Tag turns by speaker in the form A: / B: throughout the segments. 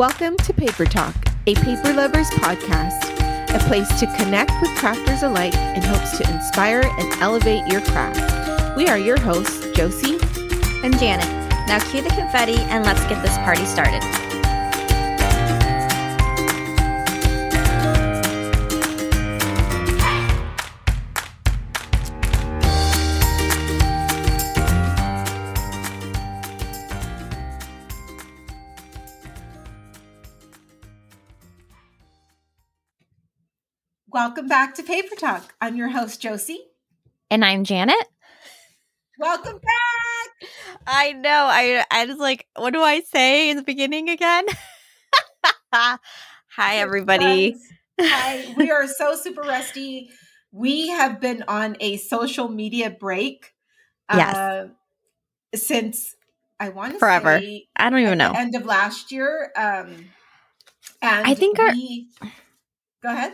A: Welcome to Paper Talk, a paper lovers podcast, a place to connect with crafters alike in hopes to inspire and elevate your craft. We are your hosts, Josie
B: and Janet. Now cue the confetti and let's get this party started.
A: Welcome back to Paper Talk. I'm your host, Josie.
B: And I'm Janet.
A: Welcome back.
B: I know. I I was like, what do I say in the beginning again? Hi, everybody.
A: Hi. We are so super rusty. We have been on a social media break.
B: Yes. Uh,
A: since I want to
B: forever. I don't even know.
A: end of last year. Um, and
B: I think
A: we, our. Go ahead.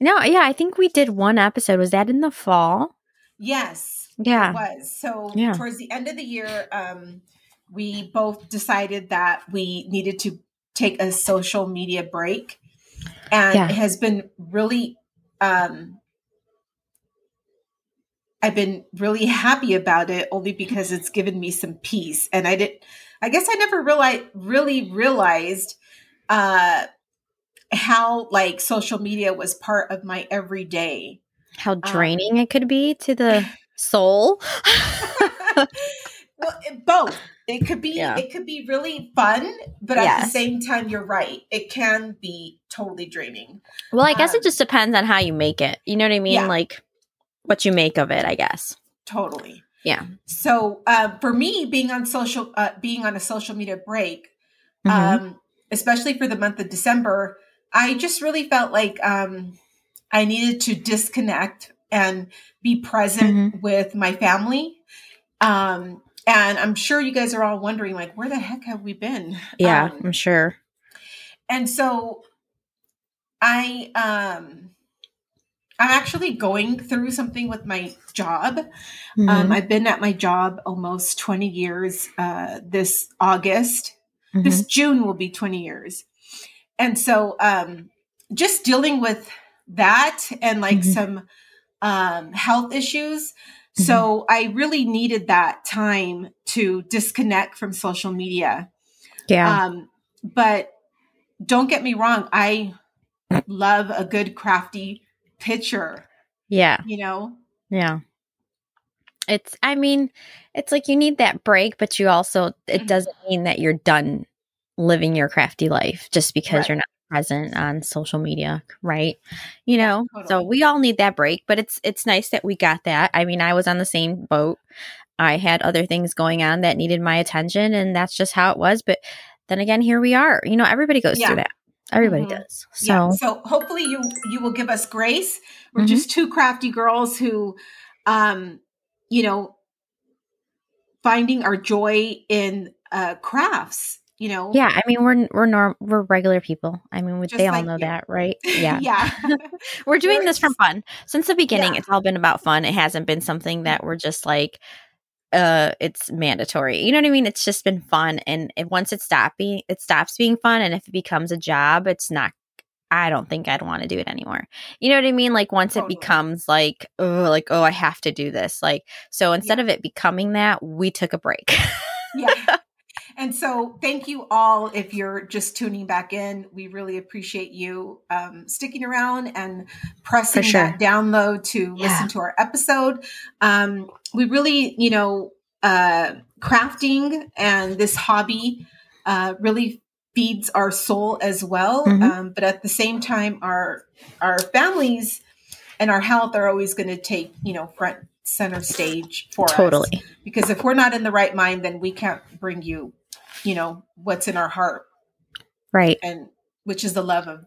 B: No, yeah, I think we did one episode. Was that in the fall?
A: Yes.
B: Yeah.
A: It was. So yeah. towards the end of the year, um, we both decided that we needed to take a social media break. And yeah. it has been really um I've been really happy about it only because it's given me some peace. And I didn't I guess I never realized really realized uh how like social media was part of my everyday.
B: How um, draining um, it could be to the soul.
A: well, both. It could be yeah. it could be really fun, but yes. at the same time you're right. It can be totally draining.
B: Well, I guess um, it just depends on how you make it. You know what I mean? Yeah. Like what you make of it, I guess.
A: Totally.
B: Yeah.
A: So, uh, for me being on social uh, being on a social media break, mm-hmm. um, especially for the month of December, I just really felt like um, I needed to disconnect and be present mm-hmm. with my family. Um, and I'm sure you guys are all wondering, like, where the heck have we been?
B: Yeah, um, I'm sure.
A: And so I um I'm actually going through something with my job. Um, mm-hmm. Um, I've been at my job almost 20 years. Uh, this August, mm-hmm. this June will be 20 years and so um, just dealing with that and like mm-hmm. some um, health issues. Mm-hmm. So I really needed that time to disconnect from social media.
B: Yeah. Um,
A: but don't get me wrong, I love a good crafty picture.
B: Yeah.
A: You know?
B: Yeah. It's I mean, it's like you need that break, but you also it mm-hmm. doesn't mean that you're done living your crafty life just because right. you're not present on social media, right? You know, totally. so we all need that break, but it's it's nice that we got that. I mean, I was on the same boat. I had other things going on that needed my attention and that's just how it was, but then again, here we are. You know, everybody goes yeah. through that. Everybody mm-hmm. does. So yeah.
A: so hopefully you you will give us grace. We're mm-hmm. just two crafty girls who um you know finding our joy in uh crafts you know
B: yeah i mean we're we're norm we're regular people i mean they all like know you. that right
A: yeah yeah
B: we're doing we're this just, for fun since the beginning yeah. it's all been about fun it hasn't been something that we're just like uh it's mandatory you know what i mean it's just been fun and if, once it stop being it stops being fun and if it becomes a job it's not I don't think I'd want to do it anymore. You know what I mean? Like once totally. it becomes like, oh, like, oh, I have to do this. Like, so instead yeah. of it becoming that, we took a break.
A: yeah. And so, thank you all if you're just tuning back in. We really appreciate you um, sticking around and pressing sure. that download to yeah. listen to our episode. Um, we really, you know, uh, crafting and this hobby uh, really feeds our soul as well. Mm-hmm. Um, but at the same time, our our families and our health are always going to take you know front center stage for
B: totally.
A: us. Totally. Because if we're not in the right mind, then we can't bring you you know what's in our heart.
B: Right.
A: And which is the love of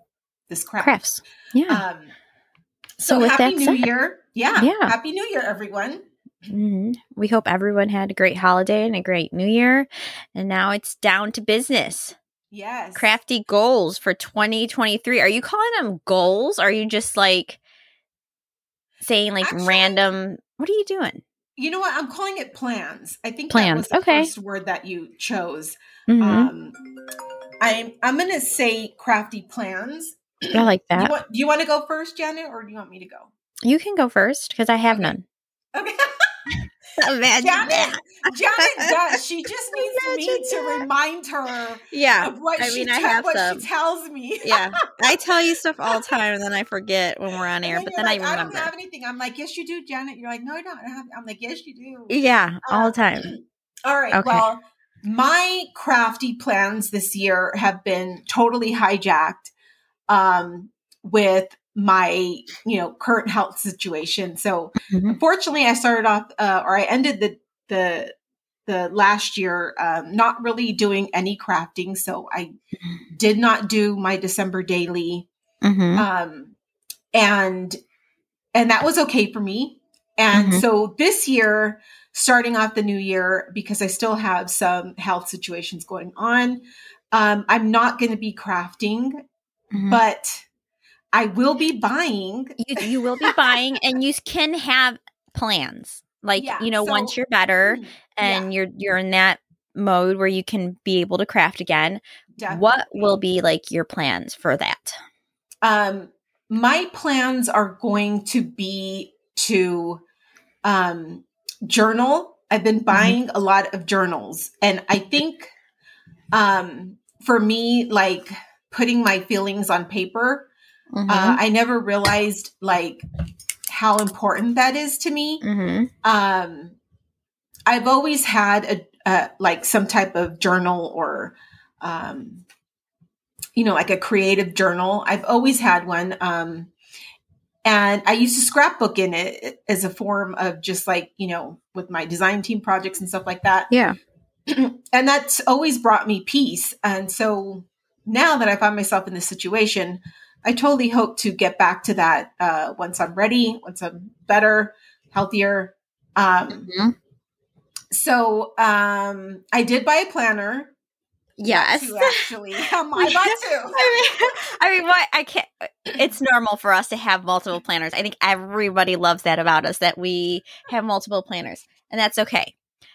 A: this craft.
B: Crafts. Yeah. Um,
A: so, so happy new said, year. Yeah yeah. happy new year everyone.
B: Mm-hmm. we hope everyone had a great holiday and a great new year. And now it's down to business.
A: Yes.
B: Crafty goals for 2023 are you calling them goals? Are you just like saying like Actually, random what are you doing
A: you know what? I'm calling it plans. I think
B: plans.
A: that was
B: the okay.
A: first word that you chose. Mm-hmm. Um, I'm I'm gonna say crafty plans.
B: I like that.
A: You want, do you want to go first, Janet, or do you want me to go?
B: You can go first because I have none.
A: Okay.
B: Imagine
A: Janet,
B: that.
A: Janet does. She just needs me
B: Imagine
A: to remind her
B: Yeah.
A: of what
B: I
A: she
B: I have
A: what
B: some.
A: she tells me.
B: Yeah. I tell you stuff all the time and then I forget when we're on air, but then
A: like,
B: I
A: I don't
B: remember.
A: have anything. I'm like, yes, you do, Janet. You're like, no, I don't. I have. I'm like, yes, you do.
B: Yeah, all the
A: Um,
B: time.
A: All right.
B: Okay.
A: Well, my crafty plans this year have been totally hijacked um, with my, you know, current health situation. So,
B: Mhm.
A: unfortunately, I started off, uh, or I ended the the the last year um, not really doing any crafting. So, I did not do my December daily
B: Mhm.
A: um, and and that was okay for me. And
B: Mhm.
A: so this year, starting off the new year, because I still have some health situations going on, um, I'm not going to be crafting,
B: Mhm.
A: but I will be buying.
B: you you will be buying and you can have plans. Like,
A: Yeah,
B: you know,
A: so-
B: once you're better
A: Yeah,
B: and you're you're in that mode where you can be able to craft again, what will be like your plans for that?
A: um, my plans are going to be to um, journal. I've been buying a lot of journals, and I think um, for me, like putting my feelings on paper,
B: Mhm.
A: uh, I never realized like how important that is to me.
B: Mhm.
A: Um, I've always had a, a like some type of journal or um, you know like a creative journal. I've always had one. Um, and I used to scrapbook in it as a form of just like you know with my design team projects and stuff like that
B: Yeah.
A: and that's always brought me peace. And so now that I find myself in this situation, I totally hope to get back to that uh, once I'm ready, once I'm better, healthier. Um,
B: Mhm.
A: so um, I did buy a planner.
B: Yes.
A: Two, actually, um, I bought two.
B: I mean, I mean, what I can't. It's normal for us to have multiple planners. I think everybody loves that about us that we have multiple planners, and that's okay.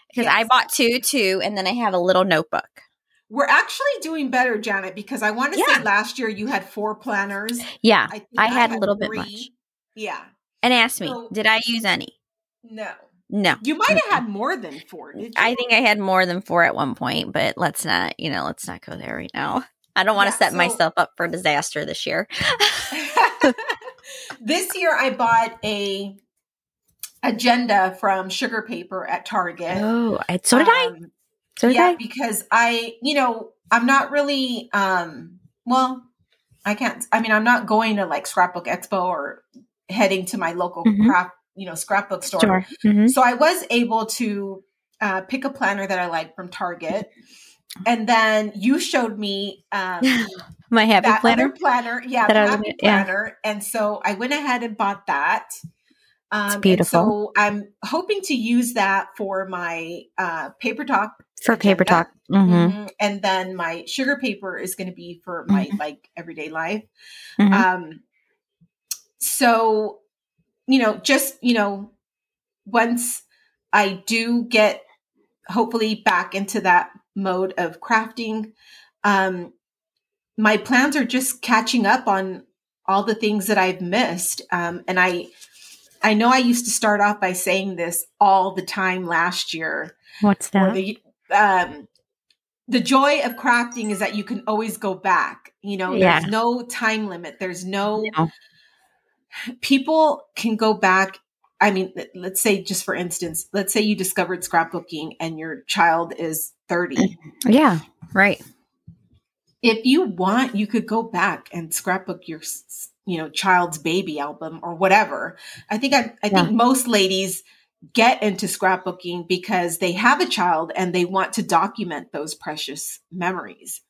B: Because I bought two two, and then I have a little notebook.
A: We're actually doing better, Janet, because I want to
B: Yeah.
A: say last year you had four planners.
B: Yeah,
A: I,
B: I had a little bit much.
A: Yeah.
B: and ask me,
A: So-
B: did I use any?
A: No.
B: No,
A: You might have had more than four?
B: I think I had more than four at one point, but let's not, you know, let's not go there right now. I don't want
A: Yeah,
B: to set
A: so-
B: myself up for disaster this year.
A: this year I bought a agenda from Sugar Paper at Target.
B: Oh, I, so did I.
A: Um,
B: Did
A: yeah, because I, you know, I'm not really um well, I can't I mean, I'm not going to like Scrapbook Expo or heading to my local
B: Mhm.
A: craft, you know, scrapbook store.
B: Sure. Mhm.
A: So I was able to uh, pick a planner that I like from Target. And then you showed me um,
B: My happy planner.
A: planner, yeah,
B: That was
A: happy
B: gonna- yeah.
A: planner. And so I went ahead and bought that. Um, and
B: beautiful.
A: so I'm hoping to use that for my uh, paper talk,
B: for paper
A: agenda.
B: talk. hmm
A: Mhm. and then my sugar paper is going to be for my
B: Mhm.
A: like everyday life.
B: Mhm.
A: Um, so you know, just you know, once I do get hopefully back into that mode of crafting, um, my plans are just catching up on all the things that I've missed. Um, and I, I know I used to start off by saying this all the time last year.
B: What's that?
A: the, um, the joy of crafting is that you can always go back. You know,
B: Yeah.
A: there's no time limit. There's no
B: No.
A: people can go back. I mean, let- let's say just for instance, let's say you discovered scrapbooking and your child is 30.
B: Yeah. Right.
A: if you want, you could go back and scrapbook your, you know, child's baby album or whatever. I think I, I think most ladies get into scrapbooking because they have a child and they want to document those precious memories.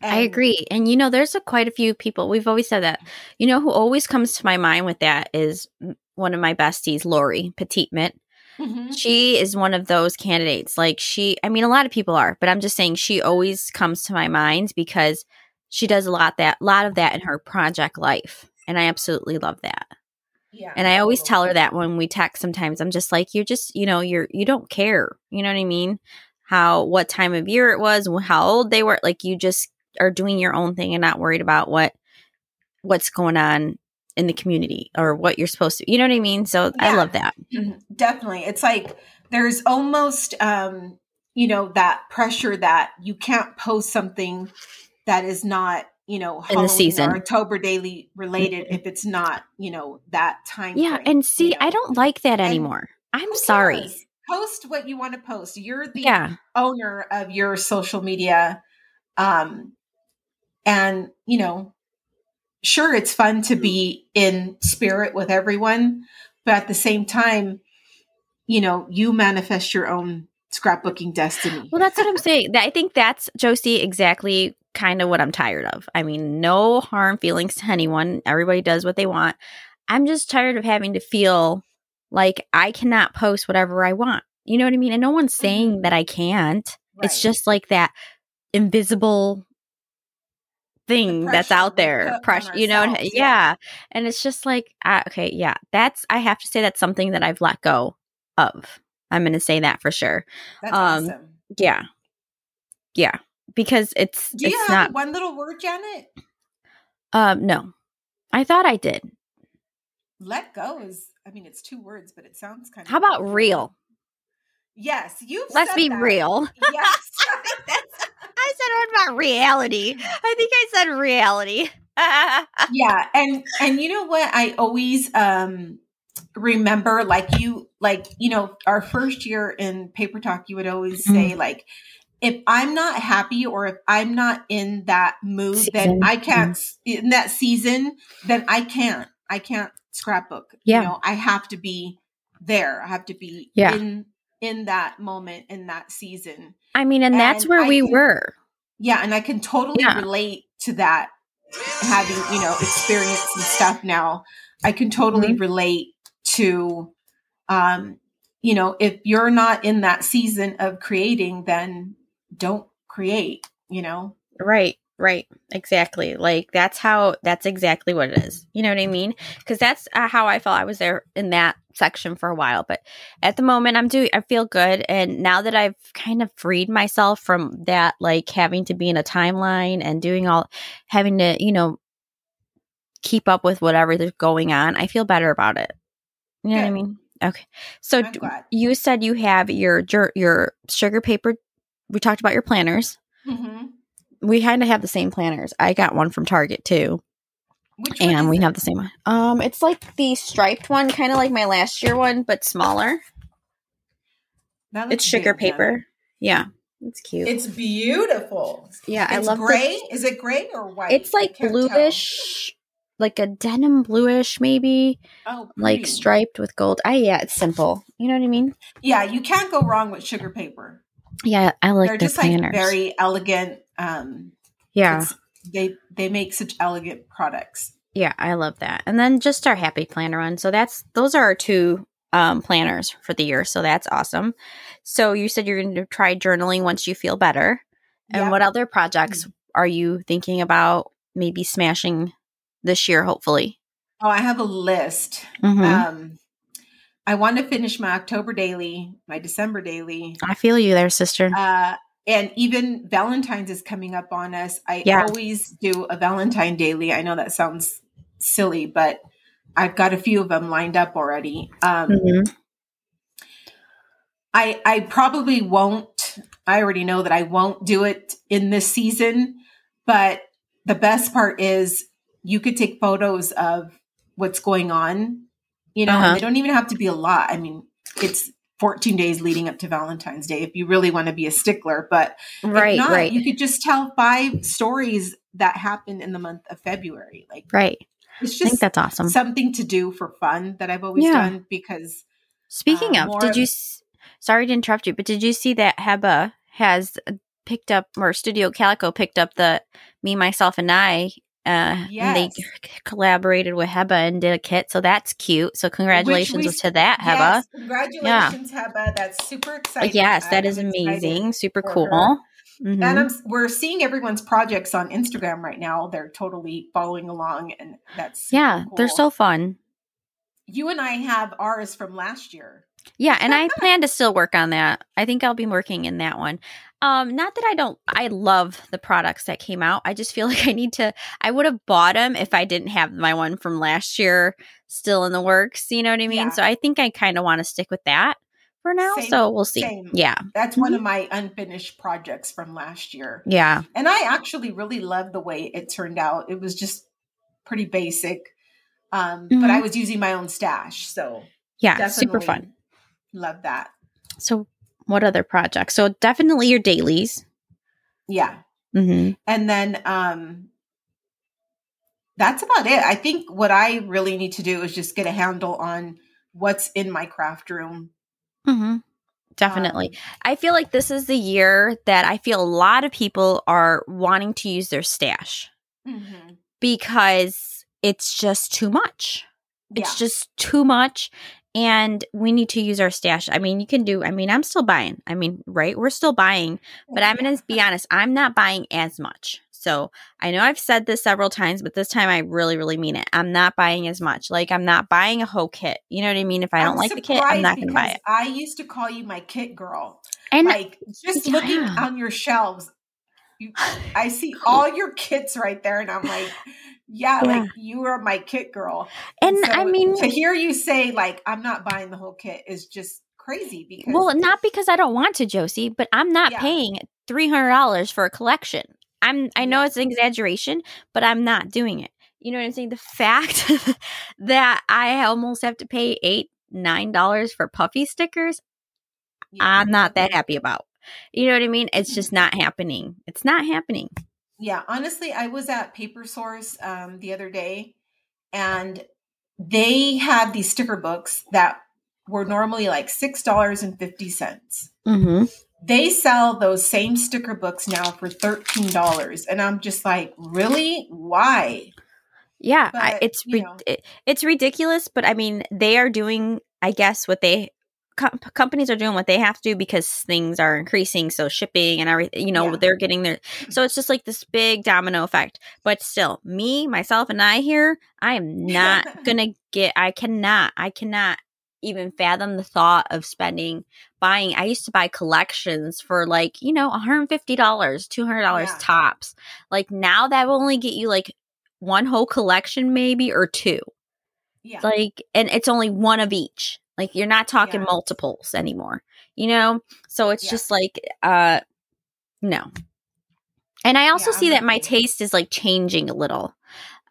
B: I agree. And you know, there's a, quite a few people. We've always said that. You know, who always comes to my mind with that is one of my besties, Lori Petite Mint.
A: Mhm.
B: She is one of those candidates. Like she, I mean, a lot of people are, but I'm just saying she always comes to my mind because she does a lot that, lot of that in her project life, and I absolutely love that.
A: Yeah.
B: And I always tell her that when we text. Sometimes I'm just like, you're just, you know, you're you don't care. You know what I mean? How what time of year it was, how old they were. Like you just are doing your own thing and not worried about what what's going on in the community or what you're supposed to. You know what I mean? So yeah, I love that.
A: Definitely. It's like there's almost um you know that pressure that you can't post something that is not you know
B: in the season
A: or October daily related if it's not you know that time.
B: Yeah, frame, and see,
A: you know?
B: I don't like that anymore. And I'm sorry.
A: Cares? Post what you want to post. You're the yeah. owner of your social media, um, and you know, sure, it's fun to be in spirit with everyone, but at the same time, you know, you manifest your own scrapbooking destiny.
B: Well, that's what I'm saying. I think that's Josie exactly kind of what I'm tired of. I mean, no harm feelings to anyone. Everybody does what they want. I'm just tired of having to feel like I cannot post whatever I want. You know what I mean? And no one's saying mm-hmm. that I can't. Right. It's just like that invisible thing that's out there pressure you know yeah. yeah. and it's just like uh, okay yeah that's i have to say that's something that i've let go of i'm gonna say that for sure
A: that's um awesome.
B: yeah yeah because it's
A: do you
B: it's
A: have not, one little word janet
B: um no i thought i did
A: let go is i mean it's two words but it sounds kind
B: of how about real
A: yes you
B: let's be
A: that.
B: real
A: yes
B: I said what about reality? I think I said reality.
A: yeah, and and you know what? I always um remember like you like you know our first year in paper talk you would always mm-hmm. say like if i'm not happy or if i'm not in that mood season. then i can't in that season then i can't i can't scrapbook
B: yeah.
A: you know i have to be there i have to be yeah. in in that moment in that season
B: I mean, and, and that's where I we can, were.
A: Yeah, and I can totally yeah. relate to that having, you know, experience and stuff now. I can totally mm-hmm. relate to um, you know, if you're not in that season of creating, then don't create, you know?
B: Right. Right. Exactly. Like that's how that's exactly what it is. You know what I mean? Cuz that's uh, how I felt I was there in that section for a while, but at the moment I'm doing I feel good and now that I've kind of freed myself from that like having to be in a timeline and doing all having to, you know, keep up with whatever is going on, I feel better about it. You know good. what I mean? Okay. So you said you have your your sugar paper we talked about your planners. hmm we kind of have the same planners. I got one from Target too.
A: Which
B: and we it? have the same one. Um, it's like the striped one, kind of like my last year one, but smaller. It's sugar paper. Yeah, it's cute.
A: It's beautiful.
B: Yeah,
A: it's
B: I love.
A: Gray? The, Is it gray or white?
B: It's like bluish, tell. like a denim bluish, maybe.
A: Oh,
B: pretty. like striped with gold. I yeah, it's simple. You know what I mean?
A: Yeah, you can't go wrong with sugar paper.
B: Yeah, I like.
A: They're just
B: planners.
A: like very elegant um,
B: yeah,
A: they they make such elegant products.
B: Yeah, I love that. And then just our happy planner one. So that's those are our two um, planners for the year. So that's awesome. So you said you're going to try journaling once you feel better. And yep. what other projects mm-hmm. are you thinking about maybe smashing this year, hopefully?
A: Oh, I have a list. Mm-hmm. Um, I want to finish my October daily, my December daily.
B: I feel you there, sister.
A: Uh, and even Valentine's is coming up on us. I yeah. always do a Valentine daily. I know that sounds silly, but I've got a few of them lined up already. Um, mm-hmm. I I probably won't. I already know that I won't do it in this season, but the best part is you could take photos of what's going on. You know, uh-huh. they don't even have to be a lot. I mean, it's 14 days leading up to Valentine's Day if you really want to be a stickler. But
B: right, not, right.
A: you could just tell five stories that happened in the month of February. Like
B: right.
A: It's just
B: that's awesome.
A: Something to do for fun that I've always yeah. done because
B: speaking uh, of, did you sorry to interrupt you, but did you see that Heba has picked up or Studio Calico picked up the me, myself and I uh, yes. they collaborated with Heba and did a kit, so that's cute. So congratulations we, to that, Heba. Yes,
A: congratulations, yeah. Heba. That's super exciting.
B: Yes, that is amazing. Super cool.
A: Mm-hmm. And I'm, we're seeing everyone's projects on Instagram right now. They're totally following along, and that's
B: yeah,
A: cool.
B: they're so fun.
A: You and I have ours from last year.
B: Yeah, and I plan to still work on that. I think I'll be working in that one. Um, not that I don't. I love the products that came out. I just feel like I need to. I would have bought them if I didn't have my one from last year still in the works. You know what I mean?
A: Yeah.
B: So I think I kind of want to stick with that for now.
A: Same-
B: so we'll see.
A: same.
B: Yeah,
A: That's one of my unfinished projects from last year.
B: yeah,
A: And I actually really loved the way it turned out. It was just pretty basic. Um,
B: Mhm.
A: but I was using my own stash. So
B: yeah. Super fun.
A: Love that.
B: So what other projects? So definitely your dailies.
A: Yeah.
B: Mm-hmm.
A: And then um that's about it. I think what I really need to do is just get a handle on what's in my craft room.
B: Mm-hmm. Definitely.
A: Um,
B: I feel like this is the year that I feel a lot of people are wanting to use their stash
A: mhm.
B: because it's just too much. It's
A: Yeah.
B: just too much. And we need to use our stash. I mean, you can do, I mean, I'm still buying. I mean, right? We're still buying, but I'm going to be honest, I'm not buying as much. So I know I've said this several times, but this time I really, really mean it. I'm not buying as much. Like, I'm not buying a whole kit. You know what I mean? If I don't
A: I'm
B: like the kit, I'm not going to buy it.
A: I used to call you my kit girl.
B: And
A: like just looking on your shelves, you, I see all your kits right there, and I'm like, yeah,
B: Yeah.
A: like you are my kit girl.
B: and
A: so
B: I mean,
A: to hear you say like I'm not buying the whole kit is just crazy because
B: Well, not because I don't want to, Josie, but I'm not
A: Yeah.
B: paying three hundred dollars for a collection. I'm I know it's an exaggeration, but I'm not doing it. You know what I'm saying? The fact that I almost have to pay eight, nine dollars for puffy stickers,
A: yeah.
B: I'm not that happy about. You know what I mean? It's just not happening. It's not happening.
A: Yeah, honestly, I was at Paper Source um, the other day, and they had these sticker books that were normally like six dollars and fifty cents.
B: Mm-hmm.
A: They sell those same sticker books now for thirteen dollars, and I'm just like, really? Why?
B: Yeah,
A: But,
B: it's
A: you know.
B: it, it's ridiculous, but I mean, they are doing, I guess, what they com- companies are doing what they have to do because things are increasing. So shipping and everything, you know,
A: Yeah.
B: they're getting their. So it's just like this big domino effect. But still, me, myself, and I here, I am not gonna get. I cannot. I cannot even fathom the thought of spending buying i used to buy collections for like you know $150 $200
A: Yeah.
B: tops like now that will only get you like one whole collection maybe or two
A: Yeah,
B: like and it's only one of each like you're not talking
A: Yeah.
B: multiples anymore you know? So it's
A: Yeah.
B: just like uh no. And i also
A: Yeah,
B: see that my taste is like changing a little.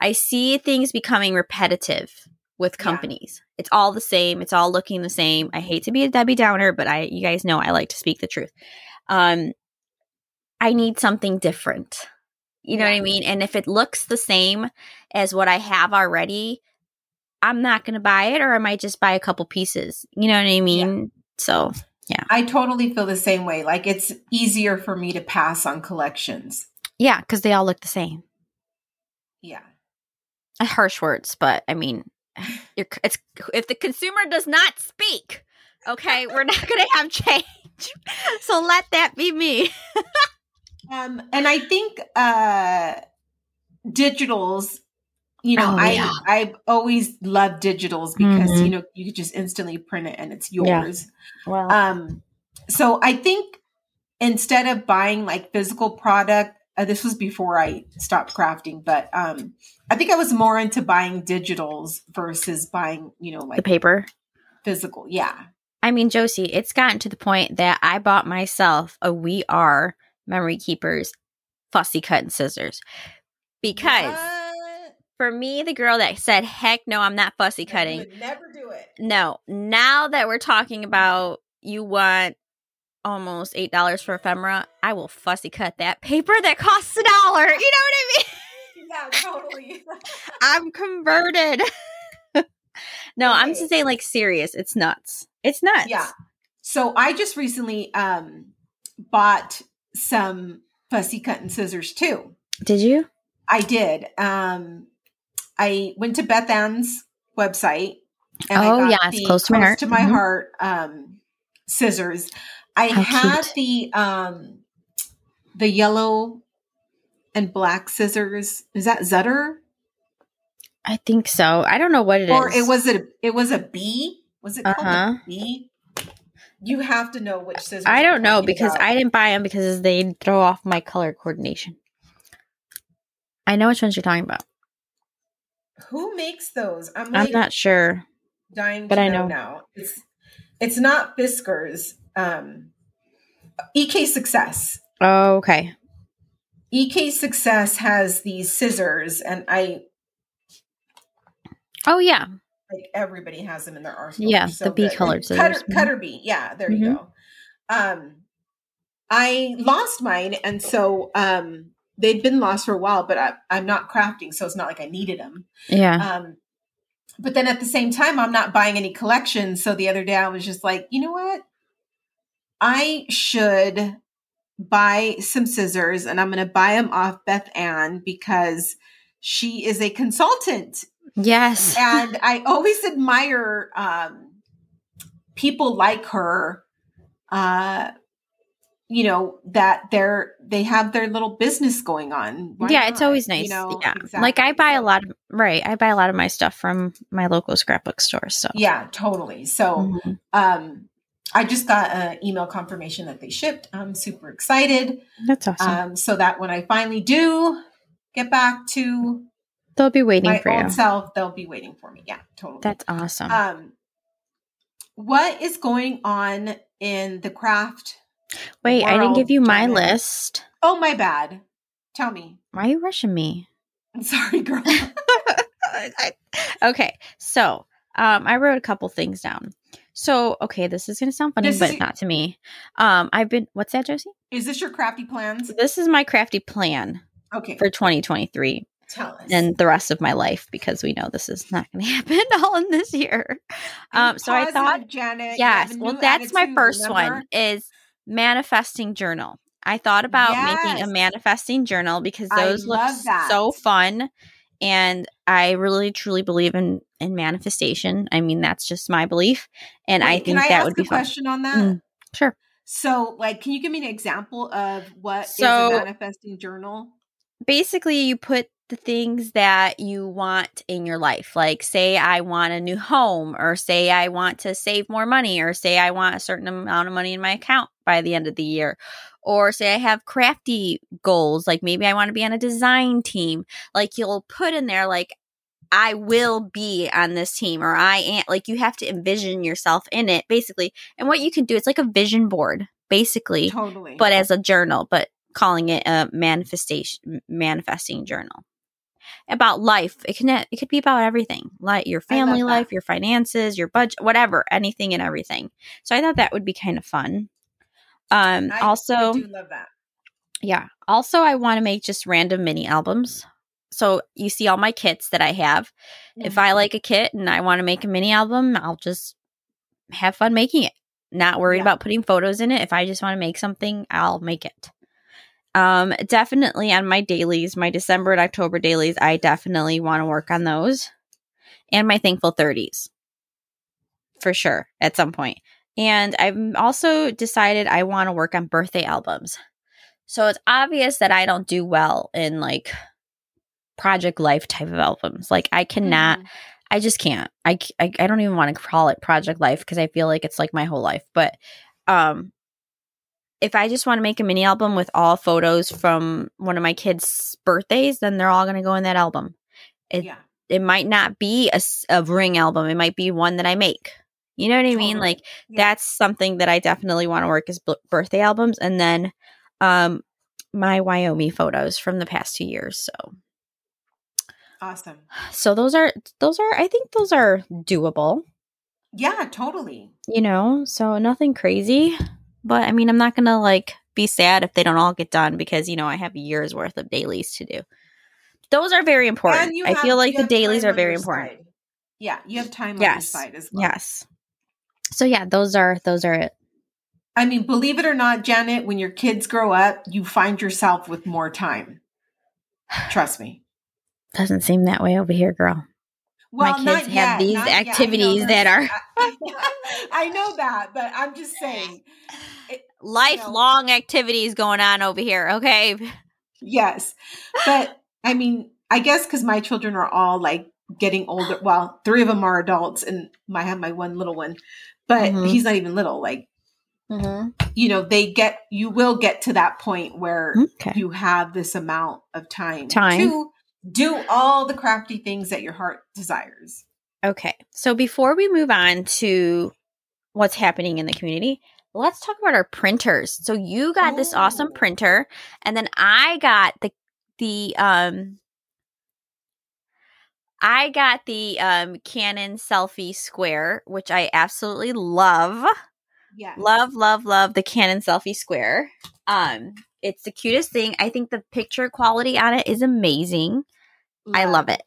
B: I see things becoming repetitive with companies. It's all the same it's all looking the same. I hate to be a debbie downer but i you guys know i like to speak the truth. Um i need something different you know what i mean? And if it looks the same as what i have already i'm not going to buy it or i might just buy a couple pieces you know what i mean so yeah.
A: I totally feel the same way. Like it's easier for me to pass on collections.
B: yeah because they all look the same
A: Yeah,
B: harsh words but i mean you're, it's if the consumer does not speak okay we're not going to have change so let that be me
A: um, and I think uh, digitals. You know,
B: Oh,
A: I
B: yeah.
A: I've always love digitals because
B: Mhm.
A: you know you could just instantly print it and it's
B: Yeah.
A: yours.
B: well
A: Um, so I think instead of buying like physical product, uh, this was before I stopped crafting, but um, I think I was more into buying digitals versus buying, you know, like the
B: paper
A: physical. Yeah.
B: I mean, Josie, it's gotten to the point that I bought myself a We Are Memory Keepers fussy cut and scissors because
A: What?
B: For me, the girl that said, "Heck no, I'm not fussy cutting,"
A: would never do it.
B: no. Now that we're talking about you want almost eight dollars for ephemera, I will fussy cut that paper that costs a dollar. You know what I mean?
A: Yeah, totally.
B: I'm converted. no, I'm just saying, like, serious. It's nuts. It's nuts.
A: yeah. So I just recently um bought some fussy cut and scissors too.
B: Did you?
A: I did. Um I went to Beth Ann's website and
B: Oh,
A: I got
B: yes,
A: the
B: close to my heart.
A: to my
B: Mhm.
A: heart um scissors. I
B: How
A: had
B: cute.
A: the um the yellow and black scissors. Is that Zutter?
B: I think so. I don't know what it is.
A: or it was a it was a B? Was it called
B: Uh-huh.
A: a B? You have to know which scissors.
B: I don't know because
A: about.
B: I didn't buy them because they throw off my color coordination. I know which ones you're talking about.
A: Who makes those? I'm
B: I'm not sure.
A: dying
B: but
A: to
B: I
A: know,
B: know.
A: now. It's it's not Fiskars. Um, EK Success.
B: Oh, okay.
A: EK Success has these scissors, and I
B: Oh yeah.
A: like everybody has them in their arsenal.
B: Yeah,
A: so
B: the bee
A: good.
B: colored
A: And Cutter,
B: scissors. Mhm.
A: cutter bee. Yeah, there you
B: Mhm.
A: go. Um, I lost mine, and so um, they'd been lost for a while. But I, I'm not crafting, so it's not like I needed them.
B: Yeah.
A: Um, but then at the same time, I'm not buying any collections. So the other day, I was just like, you know what? I should buy some scissors, and I'm going to buy them off Beth Ann because she is a consultant
B: yes.
A: and I always admire um, people like her. Uh, you know that they're they have their little business going on. Why
B: yeah, it's
A: not?
B: always
A: You
B: nice.
A: know,
B: yeah. Like I buy a lot of right. I buy a lot of my stuff from my local scrapbook store. So
A: Yeah, totally. So
B: Mhm.
A: um, I just got an email confirmation that they shipped. I'm super excited.
B: that's awesome.
A: Um, so that when I finally do get back to
B: They'll be waiting
A: my
B: for you.
A: self, they'll be waiting for me. Yeah, totally.
B: That's awesome.
A: um what is going on in the craft
B: Wait, I didn't give you my list.
A: oh my bad tell me
B: Why are you rushing me?
A: i'm sorry girl
B: okay, so um, I wrote a couple things down. So, okay, this is gonna sound funny,
A: This
B: but
A: is-
B: not to me. Um, I've been. What's that, Josie?
A: is this your crafty plans
B: This is my crafty plan
A: okay
B: for 2023
A: tell us
B: and the rest of my life because we know this is not going to happen all in this year. Um, so I thought
A: janet
B: Yes. Well, that's my first one is manifesting journal. I thought about making a manifesting journal because those look
A: that.
B: so fun and I really truly believe in in manifestation. I mean, that's just my belief and I think
A: can I
B: that
A: ask
B: would be
A: a
B: fun.
A: question on that
B: Mm. Sure.
A: so like can you give me an example of what is
B: So-
A: a manifesting journal
B: basically you put the things that you want in your life. Like say i want a new home or say i want to save more money or say i want a certain amount of money in my account by the end of the year. Or say i have crafty goals like maybe i want to be on a design team. Like you'll put in there like i will be on this team or i am like you have to envision yourself in it basically. And what you can do it's like a vision board basically
A: totally.
B: but as a journal, but calling it a manifestation manifesting journal about life. It can it could be about everything, like your family life, your finances, your budget, whatever, anything and everything. So I thought that would be kind of fun. Um,
A: I-
B: also,
A: love that
B: yeah. Also, I want to make just random mini albums. So you see all my kits that I have. If
A: Mm-hmm.
B: I like a kit and I want to make a mini album, I'll just have fun making it. Not worried
A: Yeah.
B: about putting photos in it. If I just want to make something, I'll make it. Um, definitely on my dailies, my December and October dailies, I definitely want to work on those. And my thankful 30s. For sure, at some point. And I've also decided I want to work on birthday albums. So it's obvious that I don't do well in like project life type of albums. Like I cannot
A: Mhm.
B: I just can't. I I don't even want to call it project life because I feel like it's like my whole life. But um, if I just want to make a mini album with all photos from one of my kids' birthdays, then they're all going to go in that album. It
A: yeah
B: it might not be a ring album. It might be one that I make. You know what I mean?
A: Totally.
B: Like
A: Yeah.
B: that's something that I definitely want to work as b- birthday albums, and then um, my Wyoming photos from the past two years. So
A: awesome
B: so those are those are I think those are doable.
A: yeah totally
B: you know so nothing crazy but i mean i'm not gonna like be sad if they don't all get done because you know i have years worth of dailies to do those are very important i
A: have-
B: feel like the dailies are very important
A: side. Yeah, you have time on your side as well.
B: yes so yeah those are those are it
A: I mean, believe it or not, Janet, when your kids grow up, you find yourself with more time. Trust me.
B: doesn't seem that way over here girl My kids
A: not
B: have
A: yet,
B: these
A: yet.
B: Activities that are-
A: I, know that, but I'm just saying.
B: lifelong activities going on over here okay
A: Yes, but I mean, I guess because my children are all like getting older. Well, three of them are adults, and I have my one little one, but
B: Mhm.
A: he's not even little. Like mm-hmm. you know, they get you will get to that point where okay. you have this amount of time,
B: time
A: to do all the crafty things that your heart desires.
B: Okay. So before we move on to what's happening in the community, let's talk about our printers. So you got this awesome oh. printer and then I got the the um I got the um Canon SELPHY Square, which I absolutely love. Yeah. Love, love, love the Canon SELPHY Square. Um it's the cutest thing. I think the picture quality on it is amazing. Yeah. I love it.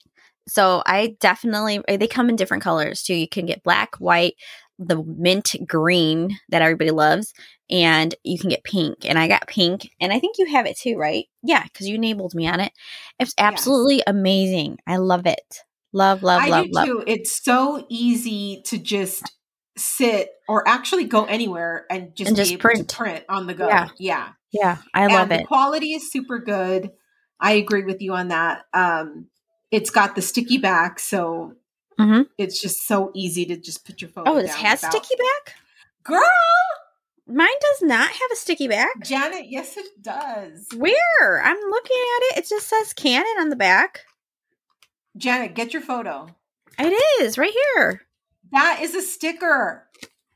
B: So I definitely eh, they come in different colors too. You can get black, white, the mint green that everybody loves, and you can get pink. And I got pink, and I think you have it too, right? Yeah, because you enabled me on it. It's absolutely yes. amazing. I love it. Love, love,
A: I
B: love,
A: do
B: love.
A: Too. It's so easy to just sit or actually go anywhere and just,
B: and just print.
A: print on the go. Yeah. Yeah.
B: Yeah. I love it.
A: The quality is super good. I agree with you on that. Um, it's got the sticky back, so mm-hmm. it's just so easy to just put your phone.
B: Oh, it has without... sticky back,
A: girl.
B: Mine does not have a sticky back.
A: Janet, yes, it does.
B: Where? I'm looking at it. It just says Canon on the back.
A: Janet, get your photo.
B: It is right here.
A: That is a sticker.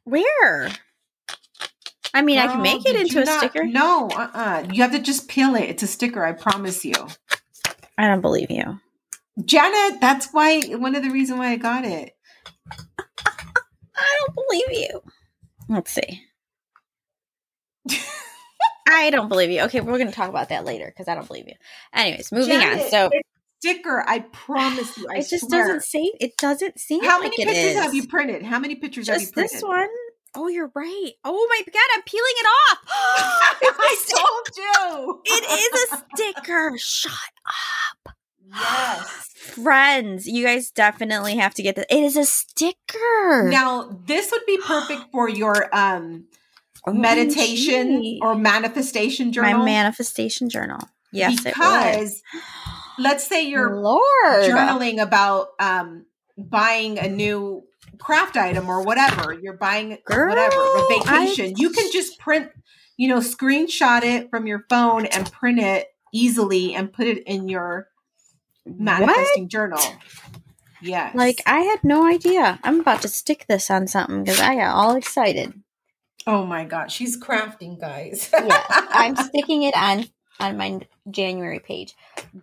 B: Where? I mean, I can make it into a not, sticker.
A: No, uh uh-uh. uh You have to just peel it. It's a sticker, I promise you.
B: I don't believe you.
A: Janet, that's why one of the reasons why I got it.
B: I don't believe you. Let's see. I don't believe you. Okay, we're going to talk about that later because I don't believe you. Anyways, moving Janet, on. So
A: sticker, I promise you. I
B: it just
A: swear.
B: doesn't say. It doesn't seem.
A: How
B: like
A: many pictures have you printed? How many pictures
B: just
A: have you printed?
B: this one. Oh, you're right. Oh my god, I'm peeling it off.
A: I told you.
B: It is a sticker. Shut up.
A: Yes.
B: Friends, you guys definitely have to get this. It is a sticker.
A: Now, this would be perfect for your um OMG. meditation or manifestation journal.
B: My manifestation journal. Yes,
A: because let's say you're
B: Lord.
A: journaling about um buying a new craft item or whatever. You're buying Girl, whatever, a vacation. I... You can just print, you know, screenshot it from your phone and print it easily and put it in your manifesting what? journal. Yes.
B: Like I had no idea. I'm about to stick this on something because I got all excited.
A: Oh my god, she's crafting, guys.
B: yeah, I'm sticking it on on my January page.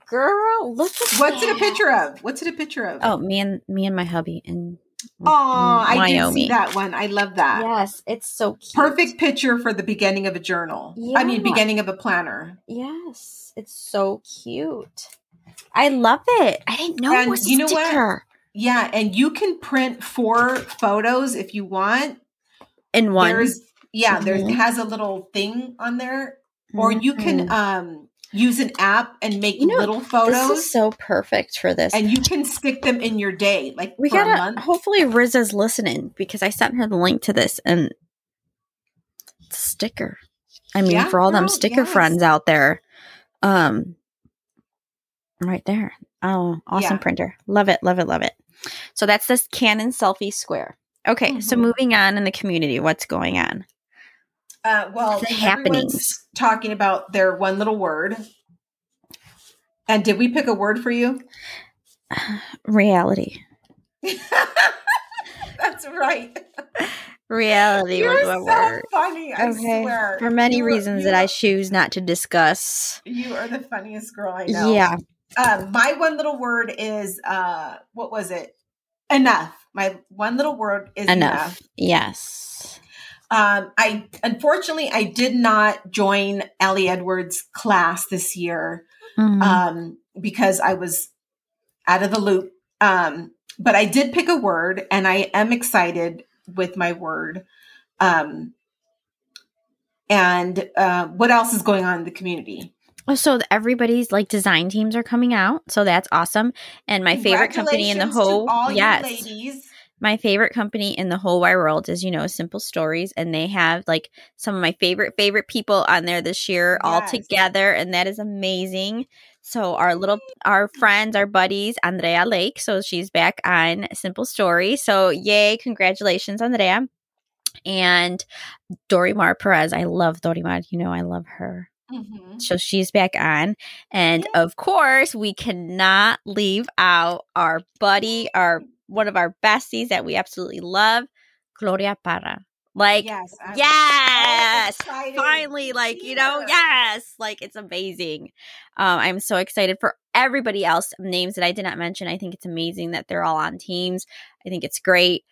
B: Girl, look at
A: What's
B: that.
A: it a picture of? What's it a picture of?
B: Oh, me and me and my hubby and
A: Oh, I did see that one. I love that.
B: Yes, it's so cute.
A: Perfect picture for the beginning of a journal. Yeah. I mean, beginning of a planner.
B: Yes, it's so cute. I love it. I didn't know and it was you know sticker. What?
A: Yeah, and you can print four photos if you want.
B: In one.
A: There's yeah, mm-hmm. there has a little thing on there. Or you can mm-hmm. um use an app and make you know, little photos. This
B: is so perfect for this.
A: And you can stick them in your day, like
B: we gotta. Hopefully, Riza's listening because I sent her the link to this and sticker. I mean, yeah, for all girl, them sticker yes. friends out there, um, right there. Oh, awesome yeah. printer. Love it, love it, love it. So that's this Canon SELPHY Square. Okay, mm-hmm. so moving on in the community, what's going on?
A: Uh, well,
B: the happenings.
A: Talking about their one little word. And did we pick a word for you?
B: reality.
A: That's right.
B: Reality
A: You're
B: was
A: so
B: word.
A: funny. I okay. swear.
B: For many
A: you
B: reasons that I choose not to discuss.
A: You are the funniest girl I know.
B: Yeah.
A: Um, my one little word is uh, what was it? Enough. My one little word is enough. enough.
B: Yes.
A: Um, I unfortunately I did not join Ali Edwards class this year mm-hmm. um, because I was out of the loop. Um, but I did pick a word, and I am excited with my word. Um, and uh, what else is going on in the community?
B: So everybody's like design teams are coming out, so that's awesome. And my favorite company in the whole yes, ladies my favorite company in the whole wide world is, you know, Simple Stories, and they have like some of my favorite favorite people on there this year yes. all together, and that is amazing. So our little our friends, our buddies, Andrea Lake. So she's back on Simple Story. So yay, congratulations, Andrea. And Dorimar Perez, I love Dorimar. You know, I love her. Mm-hmm. So she's back on. And of course, we cannot leave out our buddy, our one of our besties that we absolutely love, Gloria Parra. Like, yes, yes, so finally, like, you know, yes, like it's amazing. Um, I'm so excited for everybody else, names that I did not mention. I think it's amazing that they're all on teams. I think it's great.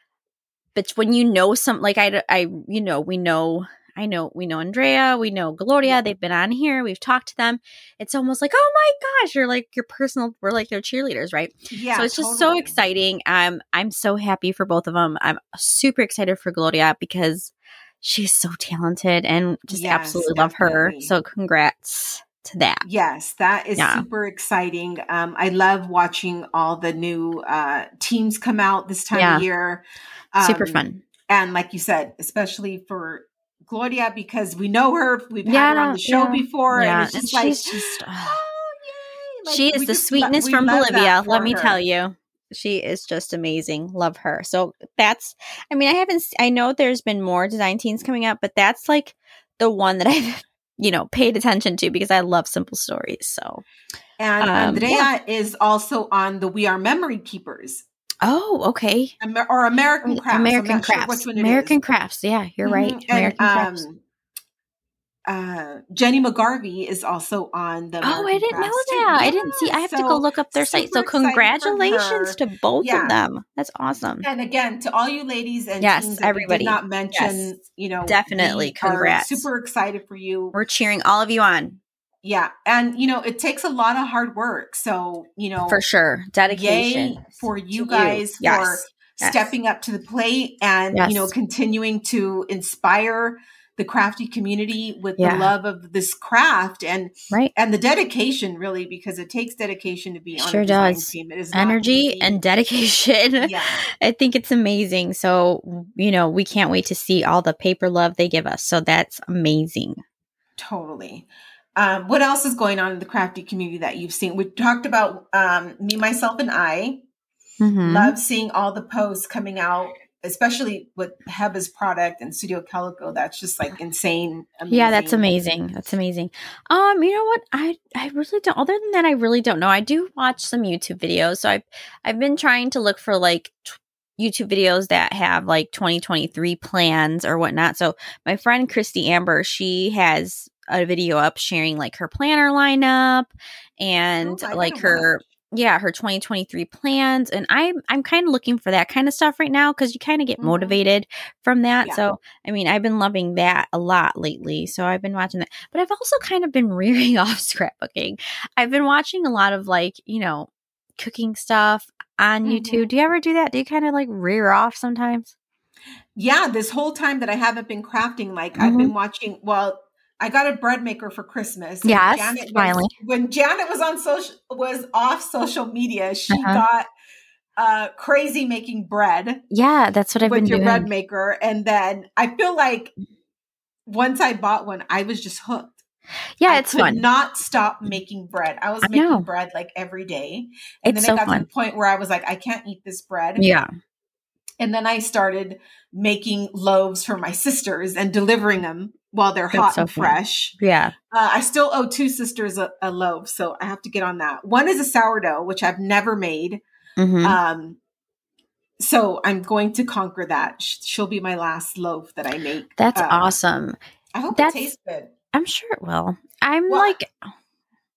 B: But when you know some, like, I, I, you know, we know I know we know Andrea, we know Gloria, they've been on here, we've talked to them. It's almost like, oh my gosh, you're like your personal, we're like their cheerleaders, right? Yeah. So it's just totally. so exciting. Um, I'm so happy for both of them. I'm super excited for Gloria because she's so talented and just yes, absolutely definitely. love her. So congrats to that.
A: Yes, that is yeah. super exciting. Um, I love watching all the new uh, teams come out this time yeah. of year.
B: Um, super fun.
A: And like you said, especially for Gloria because we know her. We've yeah, had her on the show yeah. before, yeah. and it's just and like, just, oh,
B: like, she is the sweetness lo- from Bolivia. Let me her. tell you, she is just amazing. Love her. So that's. I mean, I haven't. I know there's been more design teams coming up, but that's like the one that I've you know paid attention to because I love simple stories. So.
A: And um, Andrea is also on the We Are Memory Keepers
B: Oh, okay.
A: Amer- or American Crafts.
B: American Crafts. Sure American Crafts. Yeah, you're mm-hmm. right.
A: And,
B: American
A: um, Crafts. Uh, Jenny McGarvey is also on the.
B: American oh, I didn't know that. Yeah, I didn't see. I have so, to go look up their site. So congratulations to both yeah. of them. That's awesome.
A: And again, to all you ladies and yes, everybody not mention, yes. you know,
B: definitely congrats.
A: Super excited for you.
B: We're cheering all of you on.
A: Yeah. And, you know, it takes a lot of hard work. So, you know,
B: for sure, dedication
A: for you guys you. for yes. stepping up to the plate and, yes. you know, continuing to inspire the crafty community with yeah. the love of this craft and
B: right
A: and the dedication really because it takes dedication to be on
B: sure
A: a
B: does
A: team. It is
B: energy and dedication. Yeah. I think it's amazing. So you know we can't wait to see all the paper love they give us. So that's amazing.
A: Totally. Um, what else is going on in the crafty community that you've seen? We talked about um, me, myself, and I. Mm-hmm. Love seeing all the posts coming out, especially with Heba's product and Studio Calico. That's just like insane.
B: Amazing. Yeah, that's amazing. That's amazing. Um, you know what? I I really don't. Other than that, I really don't know. I do watch some YouTube videos, so I've I've been trying to look for like. T- YouTube videos that have like 2023 plans or whatnot. So my friend Christy Amber, she has a video up sharing like her planner lineup and oh, like her yeah her 2023 plans and i'm i'm kind of looking for that kind of stuff right now because you kind of get mm-hmm. motivated from that yeah. so i mean i've been loving that a lot lately so i've been watching that but i've also kind of been rearing off scrapbooking i've been watching a lot of like you know cooking stuff on mm-hmm. youtube do you ever do that do you kind of like rear off sometimes
A: yeah this whole time that i haven't been crafting like mm-hmm. i've been watching well I got a bread maker for Christmas.
B: Yes, Janet finally.
A: Was, when Janet was on social was off social media, she uh-huh. got uh, crazy making bread.
B: Yeah, that's what I've
A: with
B: been
A: your
B: doing.
A: bread maker, and then I feel like once I bought one, I was just hooked.
B: Yeah, it's
A: could
B: fun.
A: Not stop making bread. I was I making know. bread like every day, and it's then it got fun. to the point where I was like, I can't eat this bread.
B: Yeah.
A: And then I started making loaves for my sisters and delivering them while they're That's hot so and fun. fresh.
B: Yeah.
A: Uh, I still owe two sisters a, a, loaf, so I have to get on that. One is a sourdough, which I've never made. Mm-hmm. Um, so I'm going to conquer that. She'll be my last loaf that I make.
B: That's uh, awesome.
A: I hope
B: That's,
A: it tastes good.
B: I'm sure it will. I'm well, like,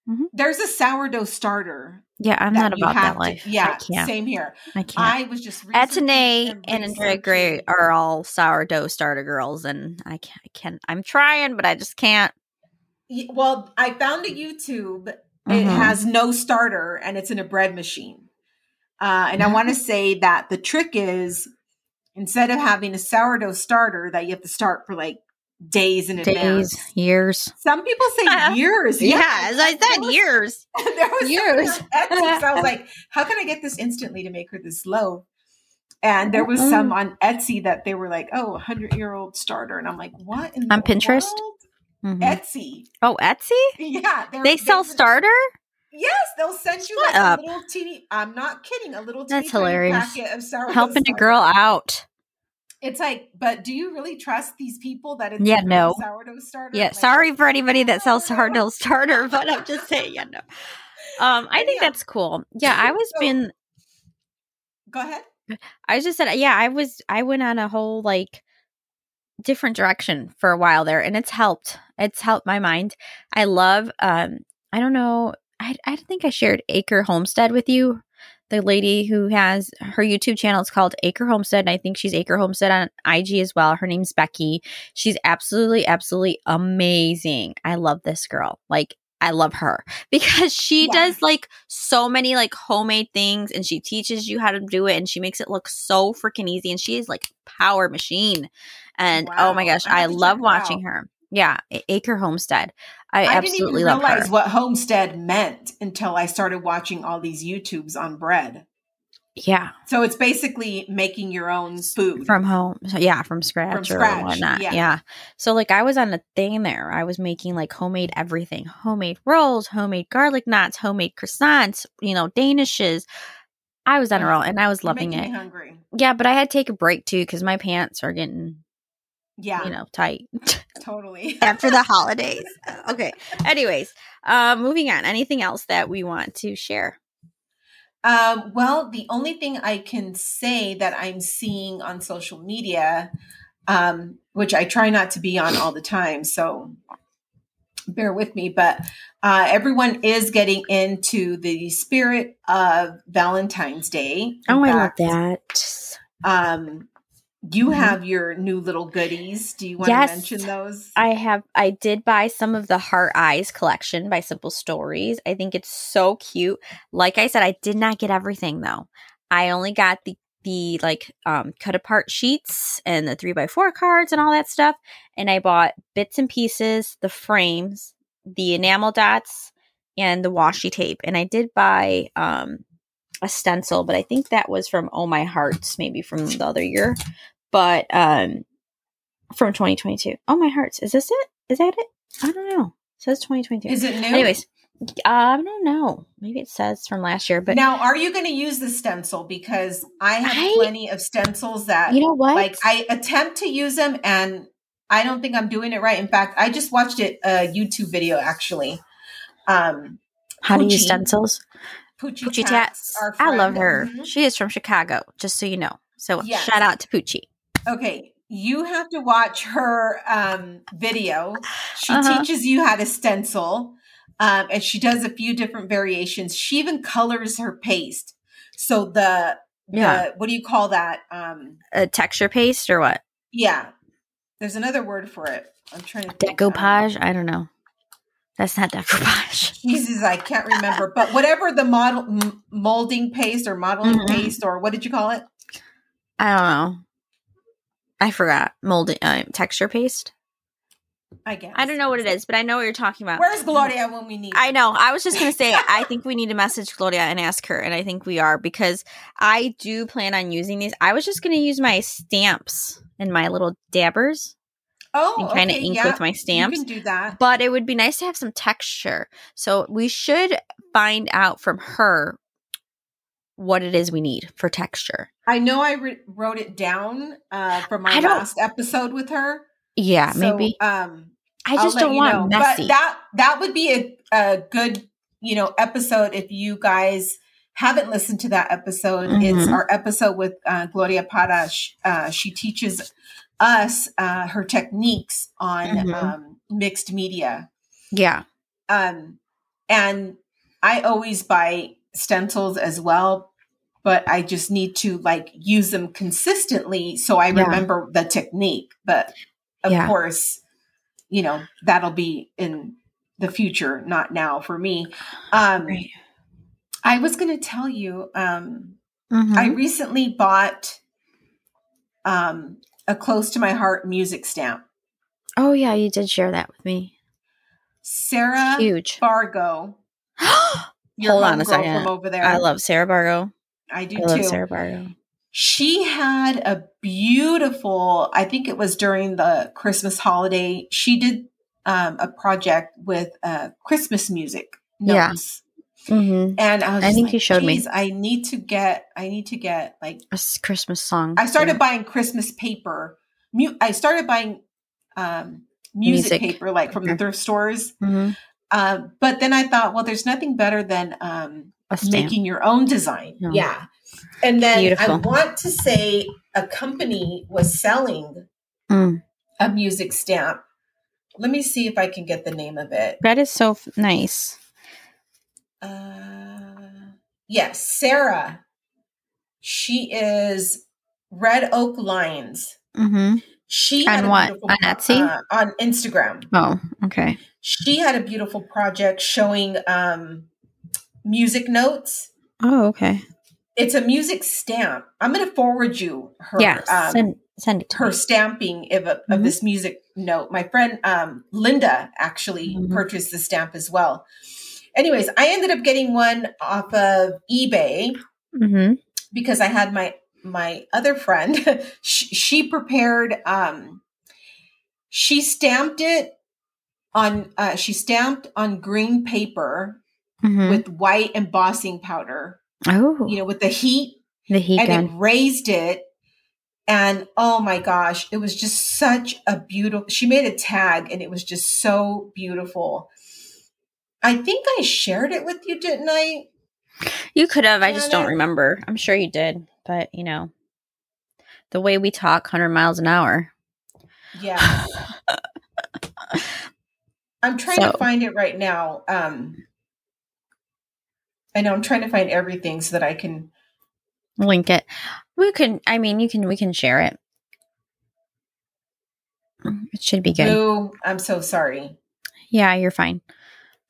A: mm-hmm. there's a sourdough starter
B: yeah, I'm not about that life.
A: To, yeah, same here.
B: I can't.
A: I was just
B: Etienne and Andrea Gray are all sourdough starter girls, and I can't. I can't. I'm trying, but I just can't.
A: Well, I found a YouTube. Mm-hmm. It has no starter, and it's in a bread machine. Uh, and I want to say that the trick is instead of having a sourdough starter that you have to start for like days in days, advance.
B: years.
A: Some people say years.
B: yeah, as I said, was, years.
A: there was years. Etsy, so I was like, how can I get this instantly to make her this loaf? And there was mm-hmm. some on Etsy that they were like, oh, 100 year old starter. And I'm like, what?
B: on Pinterest?
A: Mm-hmm. Etsy.
B: Oh, Etsy?
A: Yeah.
B: They sell starter?
A: Yes, they'll send you like up. a little teeny. I'm not kidding. A little teeny
B: That's hilarious.
A: packet of sour.
B: Helping starter. a girl out.
A: It's like, but do you really trust these people that it's
B: yeah, no
A: sourdough starter?
B: Yeah,
A: like,
B: sorry for anybody that sells sourdough starter, but I'm just saying, yeah, no. Um, I think
A: Yeah.
B: that's cool. Yeah, I was
A: So-
B: been
A: Go ahead.
B: I just said, yeah, I was, I went on a whole like different direction for a while there, and it's helped. It's helped my mind. I love, um, I don't know, I, I think I shared Acre Homestead with you. The lady who has her YouTube channel is called Acre Homestead, and I think she's Acre Homestead on IG as well. Her name's Becky. She's absolutely, absolutely amazing. I love this girl. Like, I love her because she
A: Yeah.
B: does like so many like homemade things and she teaches you how to do it and she makes it look so freaking easy and she is like power machine. And oh my gosh,
A: I
B: I love watching
A: out.
B: her. Yeah, Acre Homestead. I,
A: I didn't even
B: absolutely
A: realize what homestead meant until I started watching all these YouTubes on bread.
B: yeah,
A: So it's basically making your own food.
B: from home. So, yeah, from scratch,
A: scratch,
B: or whatnot.
A: yeah.
B: Yeah. So like I was on a thing there. I was making like homemade everything: homemade rolls, homemade garlic knots, homemade croissants. You know, danishes. I was on a roll and I was
A: You're
B: loving it.
A: hungry.
B: Yeah, but I had to take a break too because my pants are getting
A: Yeah,
B: you know tight
A: totally.
B: after the holidays. Okay. Anyways, uh, moving on. Anything else that we want to share?
A: Um, well, the only thing I can say that I'm seeing on social media, um, which I try not to be on all the time, so bear with me, but uh, everyone is getting into the spirit of Valentine's Day.
B: Oh, I love that.
A: Um, you
B: Mhm.
A: have your new little goodies. Do you want
B: Yes.
A: to mention those?
B: I have I did buy some of the Heart Eyes collection by Simple Stories. I think it's so cute. Like I said, I did not get everything though. I only got the the like um cut apart sheets and the three by four cards and all that stuff. And I bought bits and pieces, the frames, the enamel dots, and the washi tape. And I did buy um a stencil, but I think that was from Oh My Hearts, maybe from the other year. But um from 2022. Oh my hearts. Is this it? Is that it? I don't know. It says 2022.
A: Is it new?
B: Anyways, I don't know. Maybe it says from last year, but
A: now, are you going to use the stencil? Because I have
B: I-
A: plenty of stencils that
B: you know what?
A: like I attempt to use them and I don't think I'm doing it right. In fact, I just watched it a YouTube video actually. Um
B: How to use stencils.
A: Poochie,
B: Poochie
A: Tats,
B: Tats. I love her.
A: Mhm.
B: She is from Chicago, just so you know. So
A: Yes.
B: shout out to Poochie.
A: Okay, you have to watch her um video. She
B: Uh-huh.
A: teaches you how to stencil. Um, and she does a few different variations. She even colors her paste. So the
B: Yeah.
A: the what do you call that? Um
B: A texture paste or what?
A: yeah. There's another word for it. I'm trying to think.
B: Decoupage? I don't know. That's not decoupage.
A: Jesus, I can't remember. But whatever the model m- molding paste or modeling
B: Mhm.
A: paste or what did you call it?
B: I don't know. I forgot. Molding uh, texture paste.
A: I guess.
B: I don't know what it is, but I know what you're talking about.
A: Where's Gloria when we need?
B: I know. I was just gonna say I think we need to message Gloria and ask her, and I think we are because I do plan on using these. I was just gonna use my stamps and my little dabbers
A: Oh,
B: and kind of
A: okay,
B: ink
A: yeah.
B: with my stamps.
A: You can do that.
B: But it would be nice to have some texture. So we should find out from her what it is we need for texture.
A: I know I re- wrote it down uh, from our last episode with her.
B: Yeah,
A: So,
B: maybe.
A: Um,
B: I just don't want
A: know.
B: messy.
A: But that that would be a, a good you know episode if you guys haven't listened to that episode. It's
B: Mhm.
A: our episode with uh, Gloria Parash. Uh, she teaches us uh, her techniques on
B: Mhm.
A: um, mixed media.
B: yeah.
A: Um, and I always buy stencils as well, but I just need to like use them consistently so I
B: Yeah.
A: remember the technique. But of
B: Yeah.
A: course, you know, that'll be in the future, not now for me. Um,
B: Right.
A: I was going to tell you, um,
B: Mhm.
A: I recently bought um, a close to my heart music stamp.
B: oh yeah, you did share that with me.
A: Sarah
B: Huge.
A: Bargo.
B: Hold on a second.
A: Over there.
B: I love Sarah Bargo.
A: I do
B: I love
A: too.
B: Sarah Bargo.
A: She had a beautiful, I think it was during the Christmas holiday. She did um, a project with uh, Christmas music notes.
B: Mm-hmm.
A: And I was
B: I
A: just
B: think
A: like,
B: you showed me.
A: I need to get I need to get like
B: a Christmas song.
A: I started
B: too.
A: buying Christmas paper. Mu- I started buying um, music,
B: Music.
A: paper like from the thrift stores.
B: Mhm.
A: Um, but then I thought, well, there's nothing better than um, making your own design.
B: No.
A: Yeah. And then I want to say a company was selling
B: Mm.
A: a music stamp. Let me see if I can get the name of it.
B: That is so f- nice.
A: Uh, yes, Sarah. She is Red Oak Lines.
B: Mm-hmm.
A: She
B: On what? On Etsy?
A: uh, on Instagram.
B: Oh, okay.
A: She had a beautiful project showing um, music notes.
B: Oh, okay.
A: It's a music stamp. I'm going to forward you her
B: yeah.
A: um,
B: send send it to
A: her
B: me.
A: stamping of, of
B: Mhm.
A: this music note. My friend um, Linda actually
B: Mhm.
A: purchased the stamp as well. Anyways, I ended up getting one off of eBay
B: Mm-hmm.
A: because I had my my other friend. she, she prepared. Um, she stamped it on. Uh, she stamped on green paper
B: Mm-hmm.
A: with white embossing powder.
B: oh,
A: You know, with the heat
B: the heat
A: and
B: gun.
A: it raised it and oh my gosh it was just such a beautiful she made a tag and it was just so beautiful i think i shared it with you didn't i
B: You could have. I just don't remember. I'm sure you did, but you know, the way we talk, hundred miles an hour.
A: yeah i'm trying
B: So-
A: to find it right now um i know i'm trying to find everything so that i can
B: Link it. We can. I mean, you can. We can share it. It should be good.
A: I'm so sorry
B: Yeah, you're fine.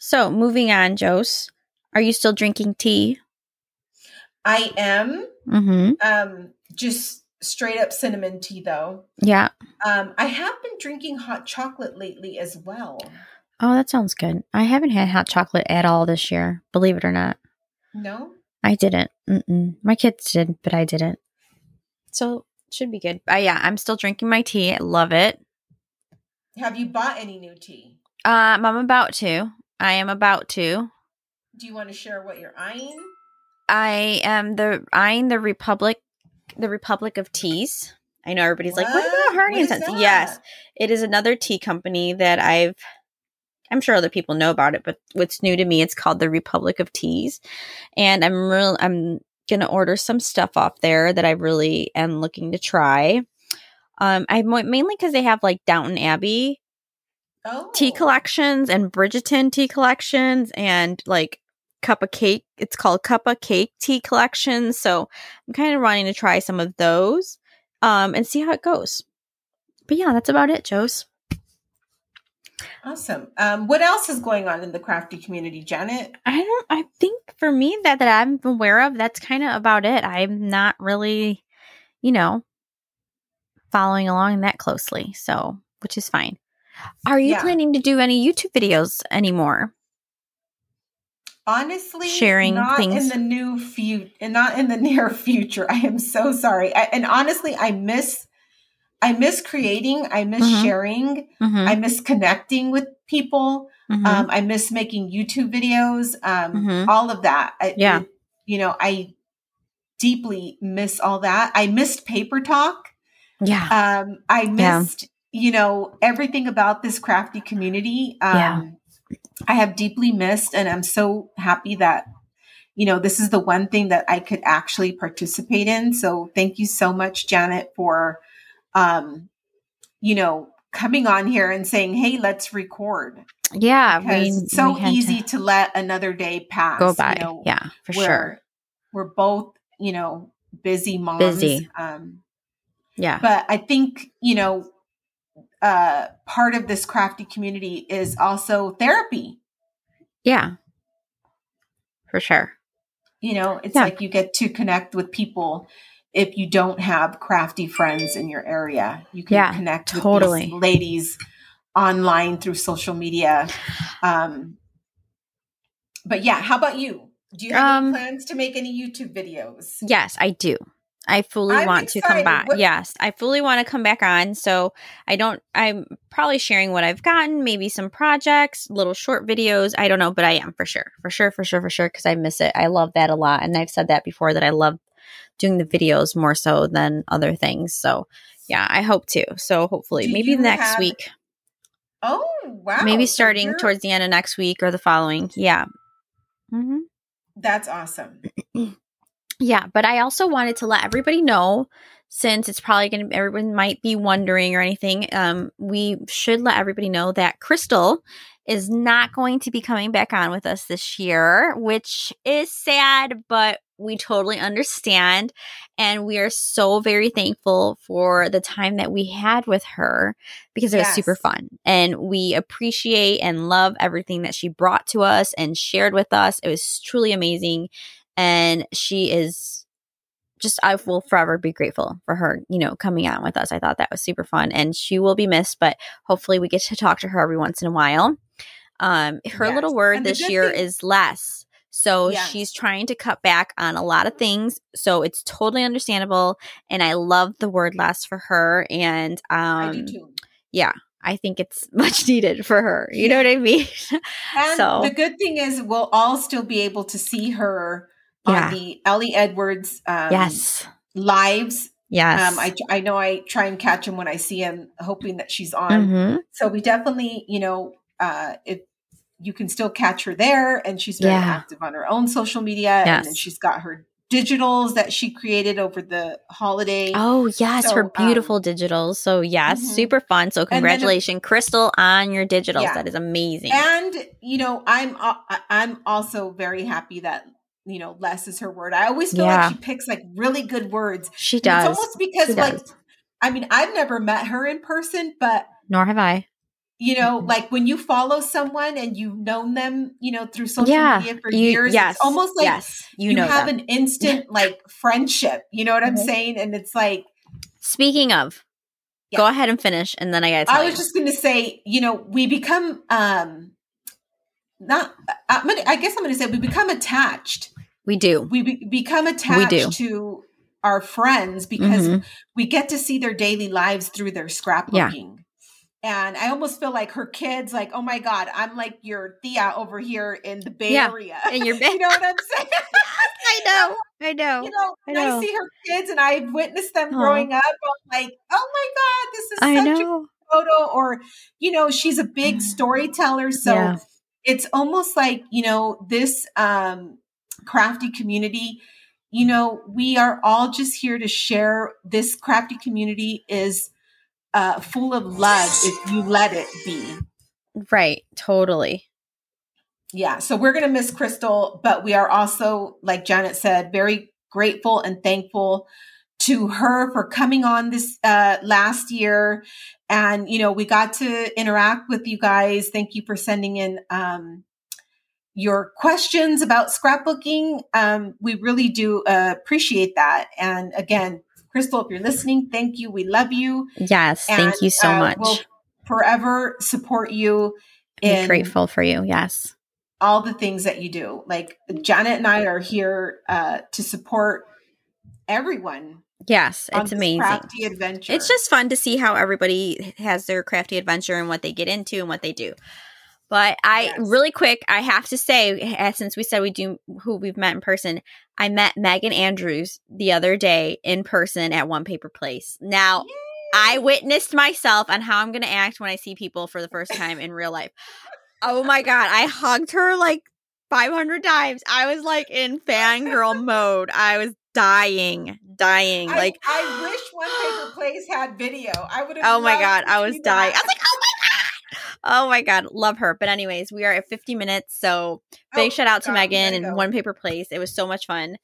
B: So, moving on, Jose. Are you still drinking tea?
A: i am
B: Mm-hmm.
A: um just straight up cinnamon tea though
B: Yeah.
A: um i have been drinking hot chocolate lately as well
B: Oh, that sounds good. I haven't had hot chocolate at all this year, believe it or not.
A: no
B: I didn't. Mm-mm. My kids did, but I didn't. So, should be good. Uh, yeah, I'm still drinking my tea. I love it.
A: Have you bought any new tea?
B: Um, I'm about to. I am about to.
A: Do you want to share what you're eyeing?
B: I am the eyeing the Republic, the Republic of Teas. I know everybody's like, "What about Harney and
A: What is
B: Sons?"
A: that?
B: Yes, it is another tea company that I've. I'm sure other people know about it, but what's new to me, it's called the Republic of Teas, and I'm real. I'm gonna order some stuff off there that I really am looking to try. Um, I mainly because they have like Downton Abbey
A: Oh,
B: tea collections and Bridgerton tea collections and like cup of cake. It's called cup of cake tea collections. So I'm kind of wanting to try some of those um, and see how it goes. But yeah, that's about it, Joe's.
A: Awesome. Um, what else is going on in the crafty community, Janet?
B: I don't. I think for me that that I'm aware of, that's kind of about it. I'm not really, you know, following along that closely. So, which is fine. Are you
A: Yeah.
B: planning to do any YouTube videos anymore?
A: Honestly,
B: Sharing
A: not
B: things.
A: in the new future, and not in the near future. I am so sorry. I, and honestly, I miss, I miss creating. I miss
B: Mhm.
A: sharing.
B: Mm-hmm.
A: I miss connecting with people.
B: Mhm.
A: Um, I miss making YouTube videos. Um,
B: Mhm.
A: all of that. I,
B: Yeah.
A: it- you know, I deeply miss all that. I missed paper talk.
B: yeah.
A: um i missed you know everything about this crafty community um
B: Yeah.
A: i have deeply missed and i'm so happy that you know this is the one thing that i could actually participate in so thank you so much janet for um you know coming on here and saying hey let's record
B: Yeah,
A: because
B: we,
A: it's so easy
B: to
A: to, let another day pass
B: go by.
A: you know,
B: yeah, for
A: where
B: sure.
A: we're both you know busy moms
B: Busy.
A: um
B: Yeah,
A: but i think you know uh part of this crafty community is also therapy
B: yeah, for sure.
A: you know it's
B: Yeah.
A: like you get to connect with people if you don't have crafty friends in your area you can
B: Yeah,
A: connect with
B: totally.
A: these ladies online through social media um but yeah how about you do you have
B: Um,
A: any plans to make any youtube videos
B: Yes, I do. I fully
A: I'm
B: want to come back.
A: What-
B: Yes, I fully want to come back on. So I don't, I'm probably sharing what I've gotten, maybe some projects, little short videos. I don't know, but I am for sure, for sure, for sure, for sure, because I miss it. I love that a lot. And I've said that before that I love doing the videos more so than other things. So yeah, I hope to. So hopefully,
A: Do
B: maybe next
A: have-
B: week,
A: Oh wow!
B: maybe starting
A: you're-
B: towards the end of next week or the following. Yeah. hmm
A: That's awesome.
B: Yeah, but I also wanted to let everybody know since it's probably going to everyone might be wondering or anything. Um, we should let everybody know that Crystal is not going to be coming back on with us this year, which is sad, but we totally understand. And we are so very thankful for the time that we had with her because it was super fun. And we appreciate and love everything that she brought to us and shared with us. It was truly amazing and she is just I will forever be grateful for her, you know, coming on with us. I thought that was super fun and she will be missed, but hopefully we get to talk to her every once in a while. Um her
A: Yes.
B: little word
A: And
B: this year
A: thing-
B: is less. So
A: Yes.
B: she's trying to cut back on a lot of things. So it's totally understandable and I love the word less for her and um
A: I do too.
B: yeah, I think it's much needed for her. You know what I mean?
A: And
B: so-
A: the good thing is, we'll all still be able to see her
B: Yeah.
A: on the Ali Edwards um,
B: yes.
A: lives.
B: Yes.
A: Um, I I know I try and catch him when I see him, hoping that she's on.
B: Mhm.
A: So we definitely, you know, uh, if you can still catch her there, and she's very
B: Yeah.
A: active on her own social media, and then she's got her digitals that she created over the holiday.
B: Oh yes,
A: So,
B: her beautiful
A: um,
B: digitals. So yes,
A: Mhm.
B: super fun. So
A: if-
B: congratulations, Crystal, on your digitals.
A: Yeah.
B: That is amazing.
A: And you know, I'm uh, I'm also very happy that you know less is her word. I always feel
B: Yeah.
A: like she picks like really good words.
B: she
A: And
B: does.
A: It's almost because
B: She
A: like
B: does.
A: I mean I've never met her in person, but
B: Nor have I.
A: you know,
B: Mhm.
A: like when you follow someone and you've known them, you know, through social
B: Yeah,
A: media for
B: You,
A: years,
B: yes,
A: it's almost like
B: yes, you,
A: you,
B: know
A: have
B: them.
A: an instant like friendship. You know what I'm
B: Mhm.
A: saying? And it's like
B: Speaking of,
A: Yeah.
B: go ahead and finish, and then I tell
A: I
B: you.
A: was just going to say, you know, we become um not. I'm gonna, I guess I'm going to say we become attached.
B: We do.
A: We be, become attached
B: do.
A: to our friends because
B: Mhm.
A: we get to see their daily lives through their scrapbooking. And I almost feel like her kids, like, oh my God, I'm like your Thea over here in the Bay
B: Yeah,
A: Area.
B: And you're.
A: you know what I'm saying?
B: I know. I know.
A: you know,
B: I
A: when I, see her kids and I've witnessed them
B: Aw.
A: growing up, I'm like, oh my God, this is
B: I
A: such a photo. Or, you know, she's a big storyteller. So
B: Yeah.
A: it's almost like, you know, this um, crafty community, you know, we are all just here to share. This crafty community is uh, full of love if you let it be.
B: Right. Totally.
A: Yeah. So we're going to miss Crystal, but we are also, like Janet said, very grateful and thankful to her for coming on this uh, last year. And, you know, we got to interact with you guys. Thank you for sending in um, your questions about scrapbooking. Um, we really do uh, appreciate that. And again, Crystal, if you're listening, thank you. We love you.
B: Yes.
A: And,
B: thank you so
A: uh,
B: much.
A: We'll forever support you in
B: grateful for you. Yes.
A: all the things that you do. Like Janet and I are here uh, to support everyone.
B: Yes. It's amazing.
A: crafty adventure.
B: It's just fun to see how everybody has their crafty adventure and what they get into and what they do. But I
A: Yes.
B: really quick, I have to say, since we said we do who we've met in person, I met Megan Andrews the other day in person at One Paper Place. Now, I witnessed myself on how I'm going to act when I see people for the first time in real life. Oh my god, I hugged her like 500 times. I was like in fangirl mode. I was dying, dying.
A: I,
B: like
A: I wish One Paper Place had video. I would have.
B: Oh my god, I was dying. I was like, oh my oh my god, love her. But anyways, we are at 50 minutes, so big
A: Oh,
B: shout out to
A: God,
B: Megan and. One Paper Place. It was so much fun.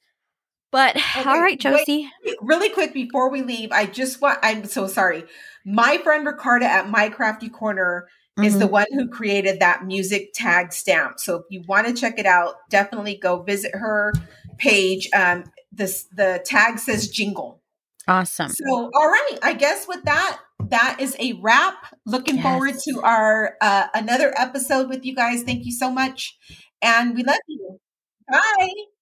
B: But
A: Okay,
B: all right,
A: wait.
B: Josie.
A: really quick before we leave, I just want. I'm so sorry. My friend Ricarda at My Crafty Corner is
B: Mhm.
A: the one who created that music tag stamp. So if you want to check it out, definitely go visit her page. Um, this the tag says jingle.
B: Awesome.
A: So, all right, I guess with that, that is a wrap. Looking
B: Yes.
A: forward to our uh, another episode with you guys. Thank you so much, and we love you. Bye.